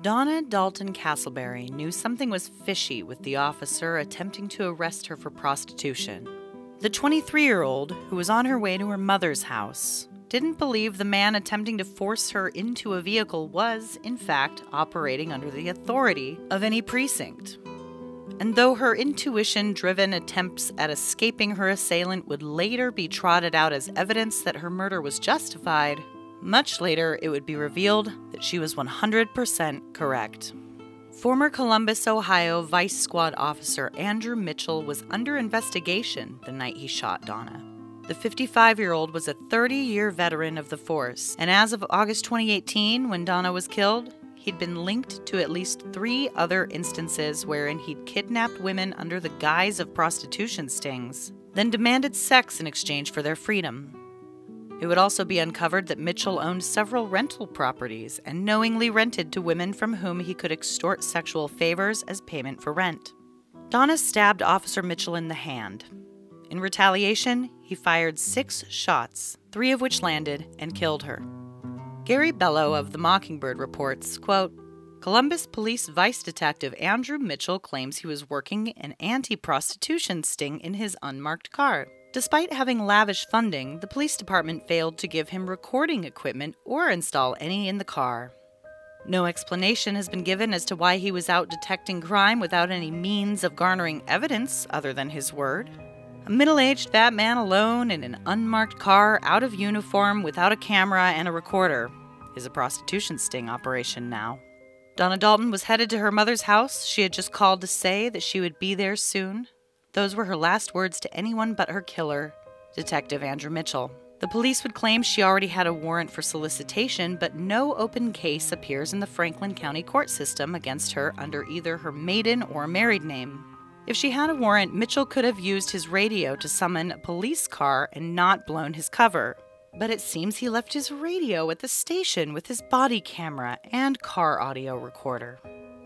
Donna Dalton Castleberry knew something was fishy with the officer attempting to arrest her for prostitution. The 23 year old, who was on her way to her mother's house, didn't believe the man attempting to force her into a vehicle was, in fact, operating under the authority of any precinct. And though her intuition driven attempts at escaping her assailant would later be trotted out as evidence that her murder was justified, much later it would be revealed that she was 100% correct. Former Columbus, Ohio Vice Squad officer Andrew Mitchell was under investigation the night he shot Donna. The 55 year old was a 30 year veteran of the force, and as of August 2018, when Donna was killed, he'd been linked to at least three other instances wherein he'd kidnapped women under the guise of prostitution stings, then demanded sex in exchange for their freedom. It would also be uncovered that Mitchell owned several rental properties and knowingly rented to women from whom he could extort sexual favors as payment for rent. Donna stabbed Officer Mitchell in the hand. In retaliation, he fired six shots, three of which landed and killed her. Gary Bello of the Mockingbird reports, quote, Columbus Police Vice Detective Andrew Mitchell claims he was working an anti prostitution sting in his unmarked car. Despite having lavish funding, the police department failed to give him recording equipment or install any in the car. No explanation has been given as to why he was out detecting crime without any means of garnering evidence other than his word. A middle aged fat man alone in an unmarked car, out of uniform, without a camera and a recorder, is a prostitution sting operation now. Donna Dalton was headed to her mother's house. She had just called to say that she would be there soon. Those were her last words to anyone but her killer, Detective Andrew Mitchell. The police would claim she already had a warrant for solicitation, but no open case appears in the Franklin County court system against her under either her maiden or married name. If she had a warrant, Mitchell could have used his radio to summon a police car and not blown his cover. But it seems he left his radio at the station with his body camera and car audio recorder.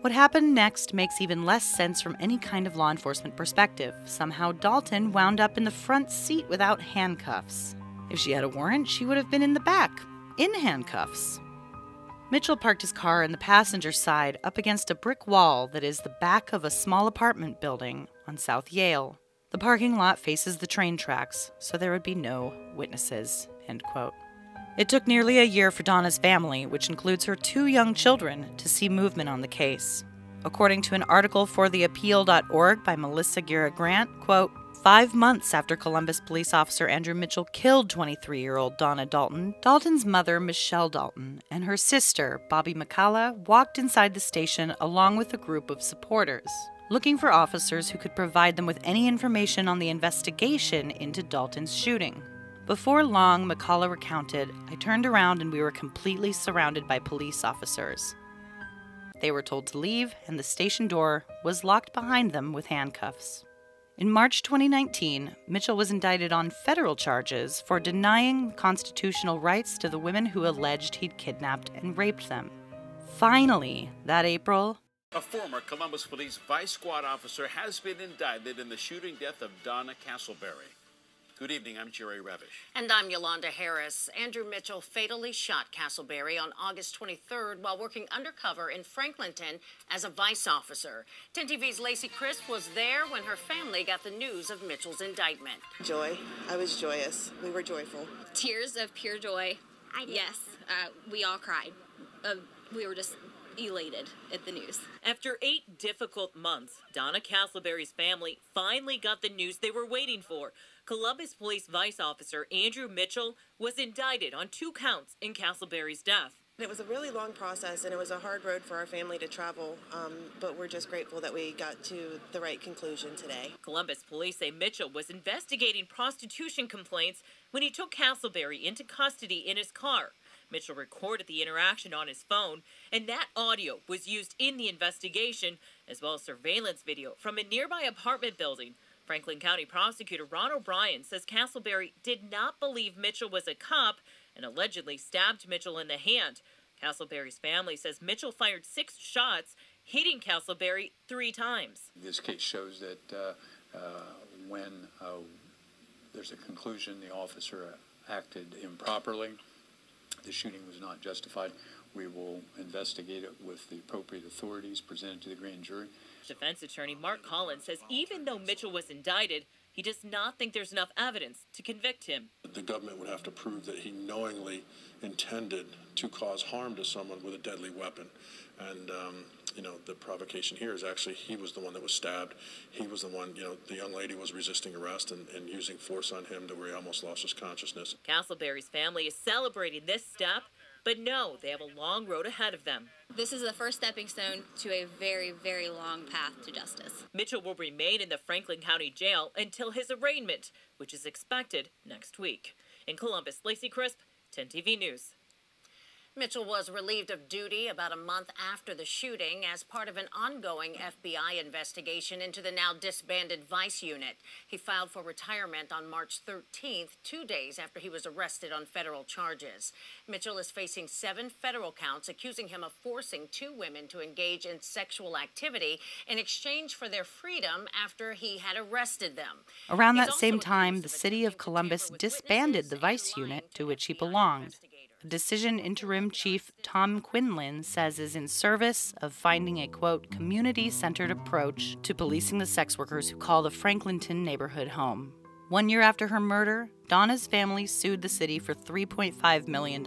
What happened next makes even less sense from any kind of law enforcement perspective. Somehow, Dalton wound up in the front seat without handcuffs. If she had a warrant, she would have been in the back, in handcuffs. Mitchell parked his car in the passenger side up against a brick wall that is the back of a small apartment building on South Yale. The parking lot faces the train tracks, so there would be no witnesses. End quote. It took nearly a year for Donna's family, which includes her two young children, to see movement on the case. According to an article for theappeal.org by Melissa Gira Grant, quote, Five months after Columbus police officer Andrew Mitchell killed 23 year old Donna Dalton, Dalton's mother, Michelle Dalton, and her sister, Bobby McCalla, walked inside the station along with a group of supporters, looking for officers who could provide them with any information on the investigation into Dalton's shooting. Before long, McCalla recounted, I turned around and we were completely surrounded by police officers. They were told to leave, and the station door was locked behind them with handcuffs. In March 2019, Mitchell was indicted on federal charges for denying constitutional rights to the women who alleged he'd kidnapped and raped them. Finally, that April, a former Columbus Police Vice Squad officer has been indicted in the shooting death of Donna Castleberry. Good evening. I'm Jerry Revish. And I'm Yolanda Harris. Andrew Mitchell fatally shot Castleberry on August 23rd while working undercover in Franklinton as a vice officer. 10 TV's Lacey Crisp was there when her family got the news of Mitchell's indictment. Joy. I was joyous. We were joyful. Tears of pure joy. Yes, uh, we all cried. Uh, we were just elated at the news. After eight difficult months, Donna Castleberry's family finally got the news they were waiting for. Columbus Police Vice Officer Andrew Mitchell was indicted on two counts in Castleberry's death. It was a really long process and it was a hard road for our family to travel, um, but we're just grateful that we got to the right conclusion today. Columbus police say Mitchell was investigating prostitution complaints when he took Castleberry into custody in his car. Mitchell recorded the interaction on his phone, and that audio was used in the investigation, as well as surveillance video from a nearby apartment building. Franklin County prosecutor Ron O'Brien says Castleberry did not believe Mitchell was a cop and allegedly stabbed Mitchell in the hand. Castleberry's family says Mitchell fired six shots, hitting Castleberry three times. This case shows that uh, uh, when uh, there's a conclusion the officer acted improperly, the shooting was not justified. We will investigate it with the appropriate authorities presented to the grand jury. Defense attorney Mark Collins says even though Mitchell was indicted, he does not think there's enough evidence to convict him. The government would have to prove that he knowingly intended to cause harm to someone with a deadly weapon. And, um, you know, the provocation here is actually he was the one that was stabbed. He was the one, you know, the young lady was resisting arrest and, and using force on him to where he almost lost his consciousness. Castleberry's family is celebrating this step but no, they have a long road ahead of them. This is the first stepping stone to a very, very long path to justice. Mitchell will remain in the Franklin County Jail until his arraignment, which is expected next week. In Columbus, Lacey Crisp, 10 TV News. Mitchell was relieved of duty about a month after the shooting as part of an ongoing FBI investigation into the now disbanded Vice unit. He filed for retirement on March 13th, two days after he was arrested on federal charges. Mitchell is facing seven federal counts accusing him of forcing two women to engage in sexual activity in exchange for their freedom after he had arrested them. Around that same time, the city of Columbus disbanded the Vice unit to which he belonged decision interim chief Tom Quinlan says is in service of finding a quote community centered approach to policing the sex workers who call the Franklinton neighborhood home. One year after her murder, Donna's family sued the city for $3.5 million.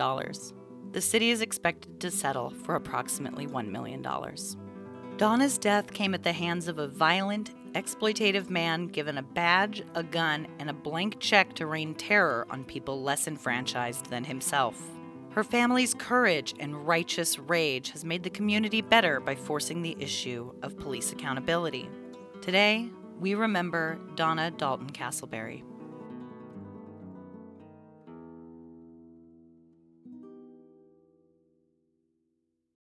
The city is expected to settle for approximately $1 million. Donna's death came at the hands of a violent, exploitative man given a badge, a gun, and a blank check to rain terror on people less enfranchised than himself. Her family's courage and righteous rage has made the community better by forcing the issue of police accountability. Today, we remember Donna Dalton Castleberry.